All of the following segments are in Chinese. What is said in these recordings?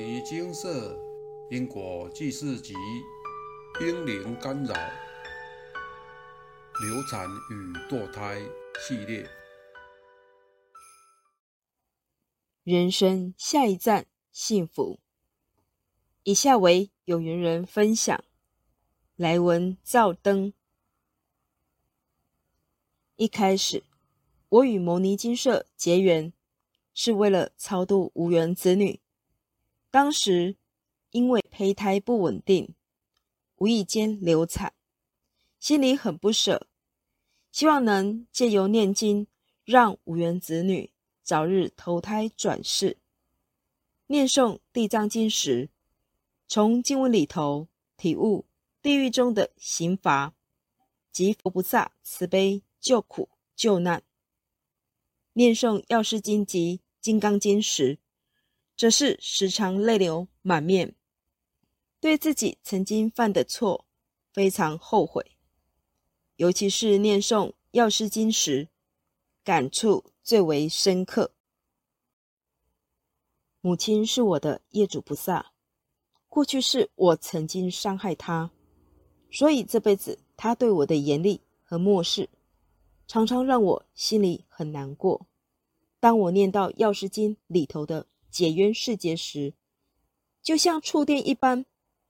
尼精舍因果记事集：婴灵干扰、流产与堕胎系列。人生下一站，幸福。以下为有缘人分享。来文照灯。一开始，我与牟尼金舍结缘，是为了超度无缘子女。当时因为胚胎不稳定，无意间流产，心里很不舍，希望能借由念经，让无缘子女早日投胎转世。念诵地藏经时，从经文里头体悟。地狱中的刑罚，及佛菩萨慈悲救苦救难。念诵药师经及金刚经时，则是时常泪流满面，对自己曾经犯的错非常后悔。尤其是念诵药师经时，感触最为深刻。母亲是我的业主菩萨，过去是我曾经伤害她。所以这辈子他对我的严厉和漠视，常常让我心里很难过。当我念到《药师经》里头的解冤释结时，就像触电一般，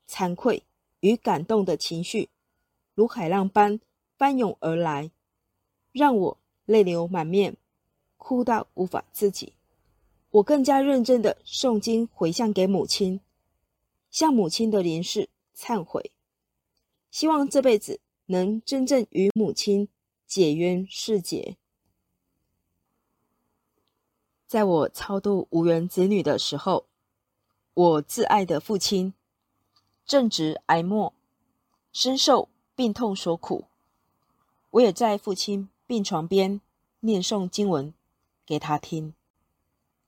惭愧与感动的情绪如海浪般翻涌而来，让我泪流满面，哭到无法自己。我更加认真的诵经回向给母亲，向母亲的灵世忏悔。希望这辈子能真正与母亲解冤释结。在我超度无缘子女的时候，我挚爱的父亲正值癌末，深受病痛所苦。我也在父亲病床边念诵经文给他听，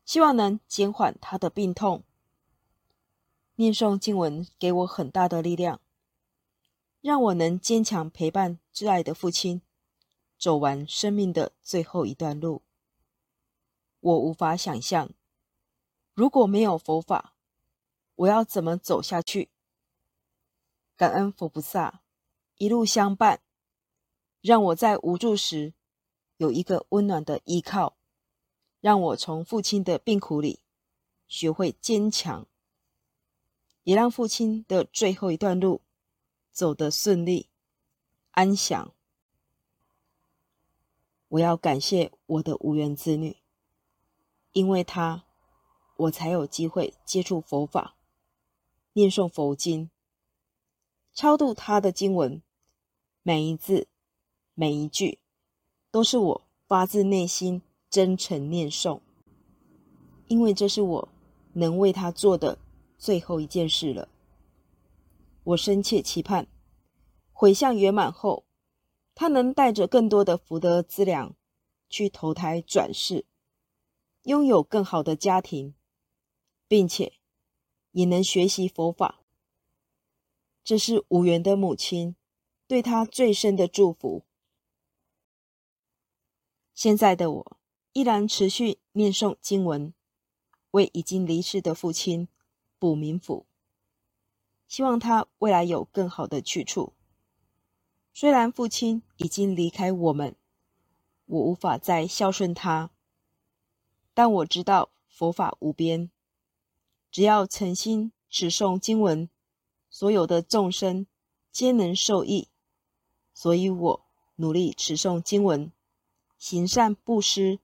希望能减缓他的病痛。念诵经文给我很大的力量。让我能坚强陪伴挚爱的父亲，走完生命的最后一段路。我无法想象，如果没有佛法，我要怎么走下去？感恩佛菩萨一路相伴，让我在无助时有一个温暖的依靠，让我从父亲的病苦里学会坚强，也让父亲的最后一段路。走得顺利、安详。我要感谢我的无缘子女，因为他，我才有机会接触佛法、念诵佛经、超度他的经文。每一字、每一句，都是我发自内心、真诚念诵，因为这是我能为他做的最后一件事了。我深切期盼，回向圆满后，他能带着更多的福德资粮，去投胎转世，拥有更好的家庭，并且也能学习佛法。这是无缘的母亲对他最深的祝福。现在的我依然持续念诵经文，为已经离世的父亲补冥府。希望他未来有更好的去处。虽然父亲已经离开我们，我无法再孝顺他，但我知道佛法无边，只要诚心持诵经文，所有的众生皆能受益。所以我努力持诵经文，行善布施，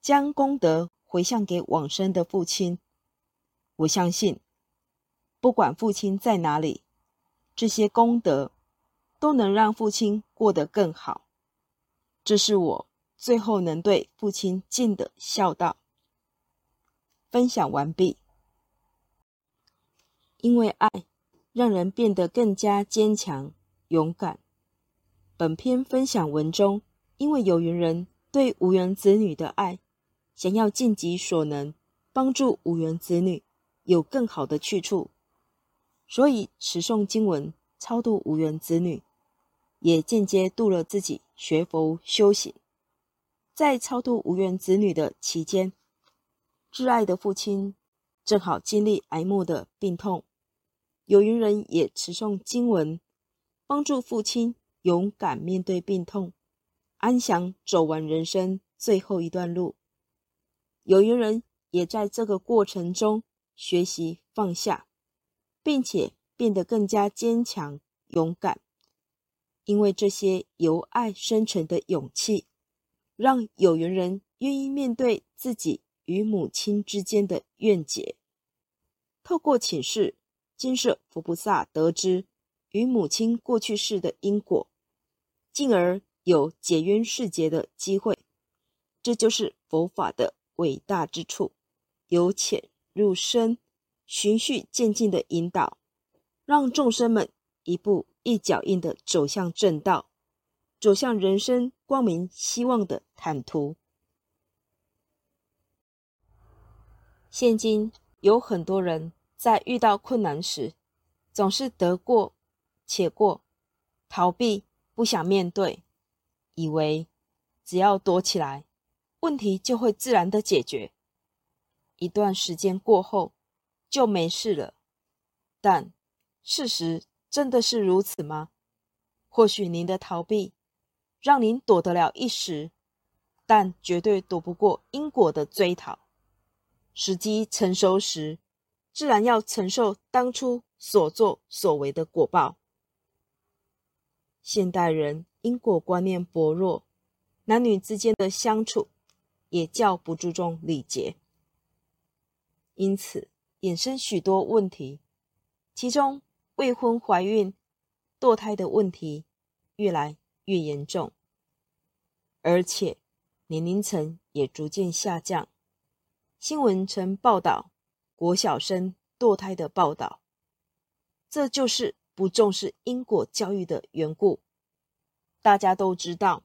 将功德回向给往生的父亲。我相信。不管父亲在哪里，这些功德都能让父亲过得更好。这是我最后能对父亲尽的孝道。分享完毕。因为爱，让人变得更加坚强、勇敢。本篇分享文中，因为有缘人对无缘子女的爱，想要尽己所能帮助无缘子女有更好的去处。所以持诵经文超度无缘子女，也间接度了自己学佛修行。在超度无缘子女的期间，挚爱的父亲正好经历癌末的病痛，有缘人也持诵经文，帮助父亲勇敢面对病痛，安详走完人生最后一段路。有缘人也在这个过程中学习放下，并且变得更加坚强勇敢，因为这些由爱生成的勇气，让有缘人愿意面对自己与母亲之间的怨结。透过请示金舍佛菩萨，得知与母亲过去世的因果，进而有解冤释结的机会。这就是佛法的伟大之处，由浅入深，循序渐进的引导，让众生们一步一脚印的走向正道，走向人生光明希望的坦途。现今有很多人。在遇到困难时，总是得过且过，逃避，不想面对，以为只要躲起来，问题就会自然的解决。一段时间过后，就没事了。但事实真的是如此吗？或许您的逃避，让您躲得了一时，但绝对躲不过因果的追讨。时机成熟时。自然要承受当初所作所为的果报。现代人因果观念薄弱，男女之间的相处也较不注重礼节，因此衍生许多问题，其中未婚怀孕、堕胎的问题越来越严重，而且年龄层也逐渐下降。新闻曾报道。国小生堕胎的报道，这就是不重视因果教育的缘故。大家都知道，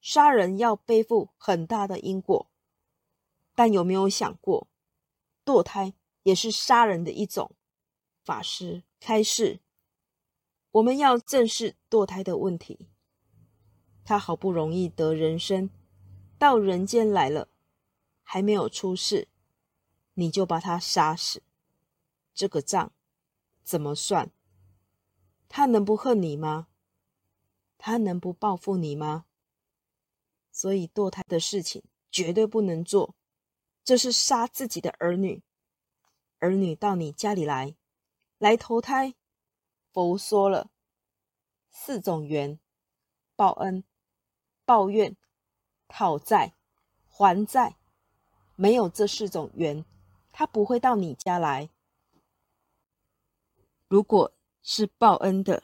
杀人要背负很大的因果，但有没有想过，堕胎也是杀人的一种？法师开示，我们要正视堕胎的问题。他好不容易得人生，到人间来了，还没有出世。你就把他杀死，这个账怎么算？他能不恨你吗？他能不报复你吗？所以堕胎的事情绝对不能做，这是杀自己的儿女。儿女到你家里来，来投胎。佛说了四种缘：报恩、抱怨、讨债、还债。没有这四种缘。他不会到你家来。如果是报恩的，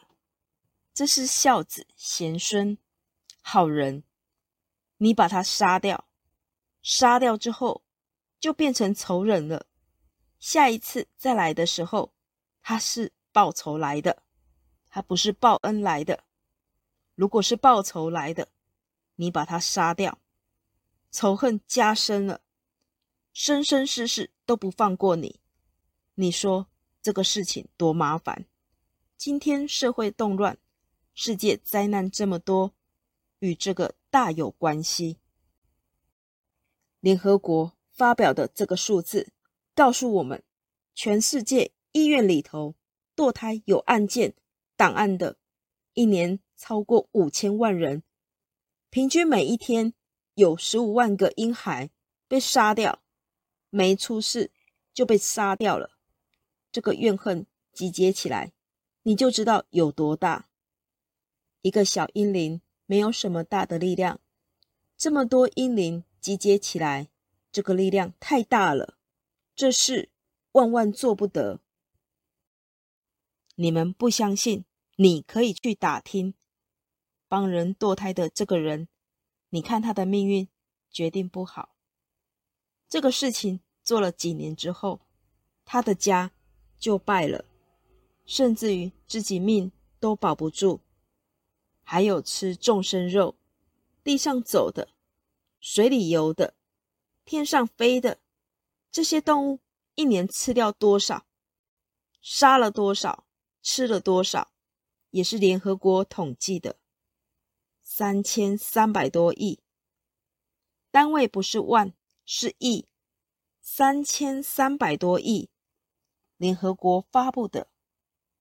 这是孝子贤孙、好人，你把他杀掉，杀掉之后就变成仇人了。下一次再来的时候，他是报仇来的，他不是报恩来的。如果是报仇来的，你把他杀掉，仇恨加深了。生生世世都不放过你，你说这个事情多麻烦？今天社会动乱，世界灾难这么多，与这个大有关系。联合国发表的这个数字告诉我们，全世界医院里头堕胎有案件档案的，一年超过五千万人，平均每一天有十五万个婴孩被杀掉。没出事就被杀掉了，这个怨恨集结起来，你就知道有多大。一个小婴灵没有什么大的力量，这么多婴灵集结起来，这个力量太大了，这事万万做不得。你们不相信，你可以去打听，帮人堕胎的这个人，你看他的命运决定不好。这个事情做了几年之后，他的家就败了，甚至于自己命都保不住。还有吃众生肉、地上走的、水里游的、天上飞的这些动物，一年吃掉多少？杀了多少？吃了多少？也是联合国统计的，三千三百多亿，单位不是万。是亿三千三百多亿，联合国发布的，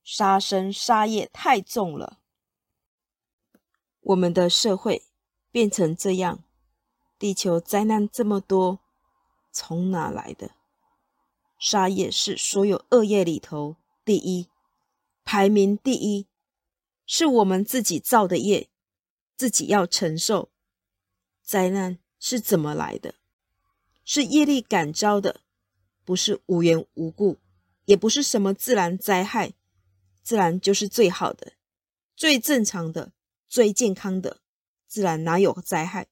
杀生杀业太重了。我们的社会变成这样，地球灾难这么多，从哪来的？杀业是所有恶业里头第一，排名第一，是我们自己造的业，自己要承受。灾难是怎么来的？是业力感召的，不是无缘无故，也不是什么自然灾害。自然就是最好的、最正常的、最健康的。自然哪有灾害？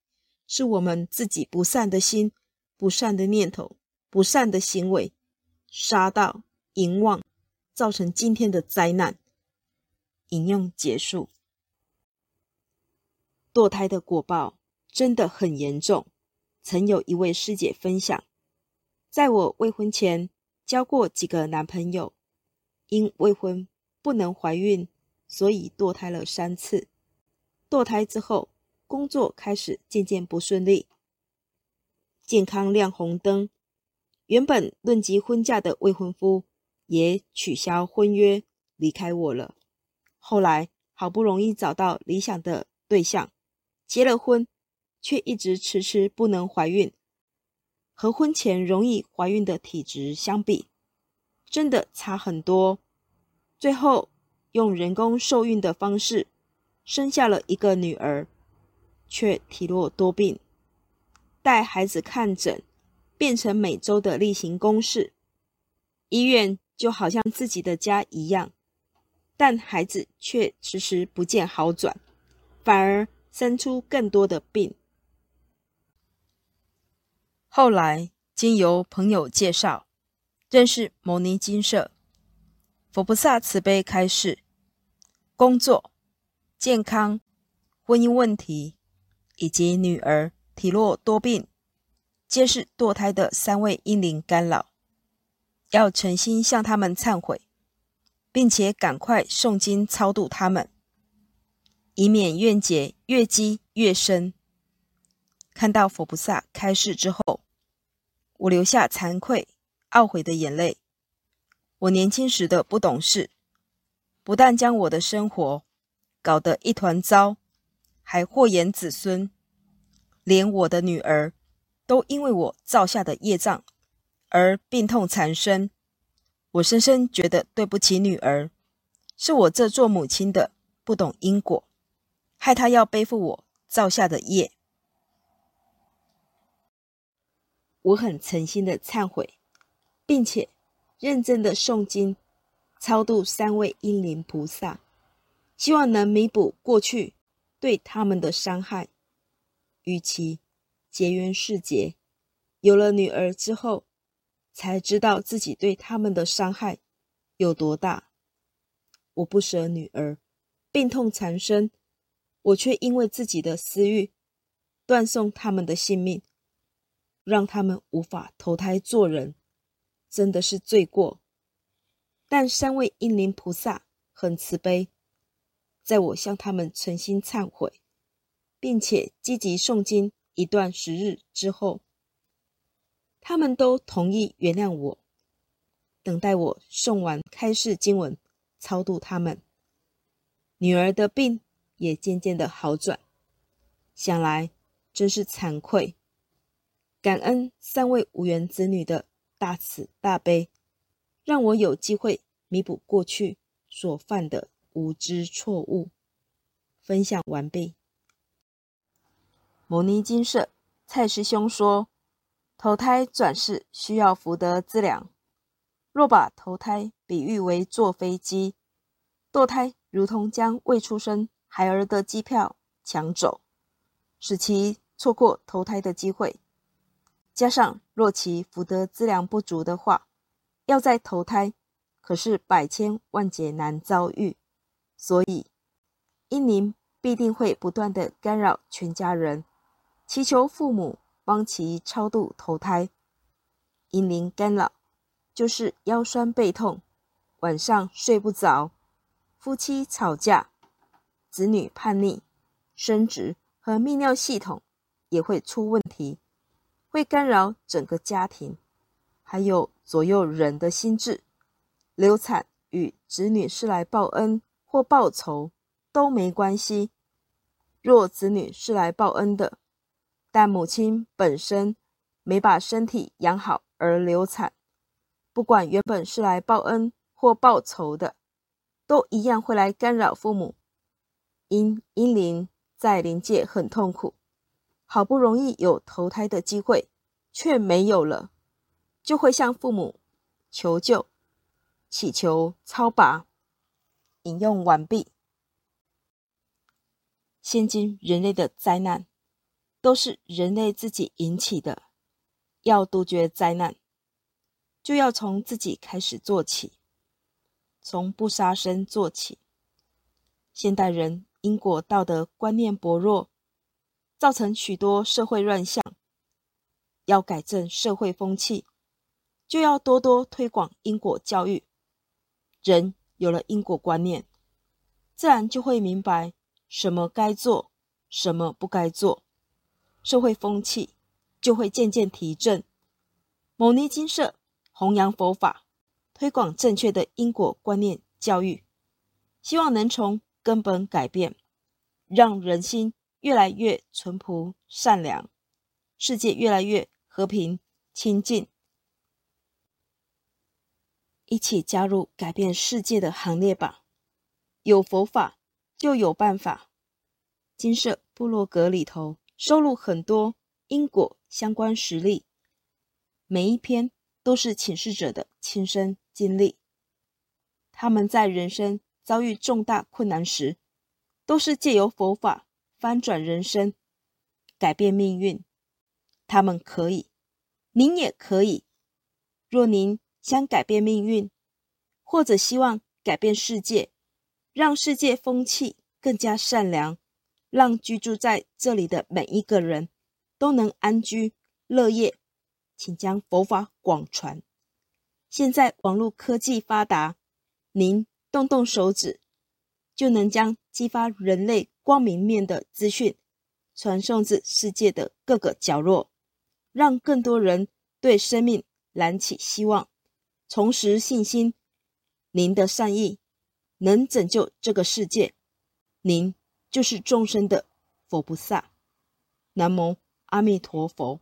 是我们自己不善的心、不善的念头、不善的行为。杀到淫妄，造成今天的灾难。引用结束。堕胎的果报真的很严重。曾有一位师姐分享，在我未婚前交过几个男朋友，因未婚不能怀孕，所以堕胎了三次。堕胎之后，工作开始渐渐不顺利，健康亮红灯。原本论及婚嫁的未婚夫也取消婚约，离开我了。后来好不容易找到理想的对象，结了婚，却一直迟迟不能怀孕。和婚前容易怀孕的体质相比，真的差很多。最后用人工受孕的方式生下了一个女儿，却体弱多病，带孩子看诊。变成每周的例行公事，医院就好像自己的家一样，但孩子却迟迟不见好转，反而生出更多的病。后来经由朋友介绍，认识牟尼金舍，佛菩萨慈悲开示，工作、健康、婚姻问题以及女儿体弱多病。皆是堕胎的三位阴灵干扰，要诚心向他们忏悔，并且赶快诵经超度他们，以免怨结越积越深。看到佛菩萨开示之后，我流下惭愧、懊悔的眼泪。我年轻时的不懂事，不但将我的生活搞得一团糟，还祸延子孙，连我的女儿。都因为我造下的业障而病痛缠身，我深深觉得对不起女儿，是我这做母亲的不懂因果，害他要背负我造下的业。我很诚心的忏悔，并且认真的诵经超度三位阴灵菩萨，希望能弥补过去对他们的伤害，与其。结缘世劫，有了女儿之后，才知道自己对他们的伤害有多大。我不舍女儿，病痛缠身，我却因为自己的私欲，断送他们的性命，让他们无法投胎做人，真的是罪过。但三位英灵菩萨很慈悲，在我向他们诚心忏悔，并且积极诵经。一段时日之后，他们都同意原谅我，等待我送完开示经文，超度他们。女儿的病也渐渐的好转。想来真是惭愧，感恩三位无缘子女的大慈大悲，让我有机会弥补过去所犯的无知错误。分享完毕。摩尼金舍蔡师兄说：“投胎转世需要福德资粮。若把投胎比喻为坐飞机，堕胎如同将未出生孩儿的机票抢走，使其错过投胎的机会。加上若其福德资粮不足的话，要再投胎，可是百千万劫难遭遇。所以，因您必定会不断的干扰全家人。”祈求父母帮其超度投胎，阴灵干扰就是腰酸背痛、晚上睡不着、夫妻吵架、子女叛逆、生殖和泌尿系统也会出问题，会干扰整个家庭，还有左右人的心智，流产与子女是来报恩或报仇都没关系。若子女是来报恩的，但母亲本身没把身体养好而流产，不管原本是来报恩或报仇的，都一样会来干扰父母。因阴灵在灵界很痛苦，好不容易有投胎的机会，却没有了，就会向父母求救。祈求超拔。引用完毕。现今人类的灾难，都是人类自己引起的。要杜绝灾难，就要从自己开始做起，从不杀生做起。现代人因果道德观念薄弱，造成许多社会乱象。要改正社会风气，就要多多推广因果教育。人有了因果观念，自然就会明白什么该做，什么不该做，社会风气就会渐渐提振。牟尼金舍弘扬佛法，推广正确的因果观念教育，希望能从根本改变，让人心越来越淳朴善良，世界越来越和平清净。一起加入改变世界的行列吧！有佛法就有办法。金色部落格里头收录很多因果相关实例，每一篇都是请示者的亲身经历。他们在人生遭遇重大困难时，都是借由佛法翻转人生，改变命运。他们可以，您也可以。若您。想改变命运，或者希望改变世界，让世界风气更加善良，让居住在这里的每一个人都能安居乐业，请将佛法广传。现在网络科技发达，您动动手指，就能将激发人类光明面的资讯传送至世界的各个角落，让更多人对生命燃起希望。重拾信心，您的善意能拯救这个世界，您就是众生的佛菩萨。南无阿弥陀佛。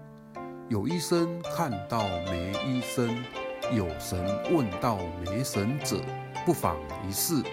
有医生看到没医生，有神问到没神者，不妨一试。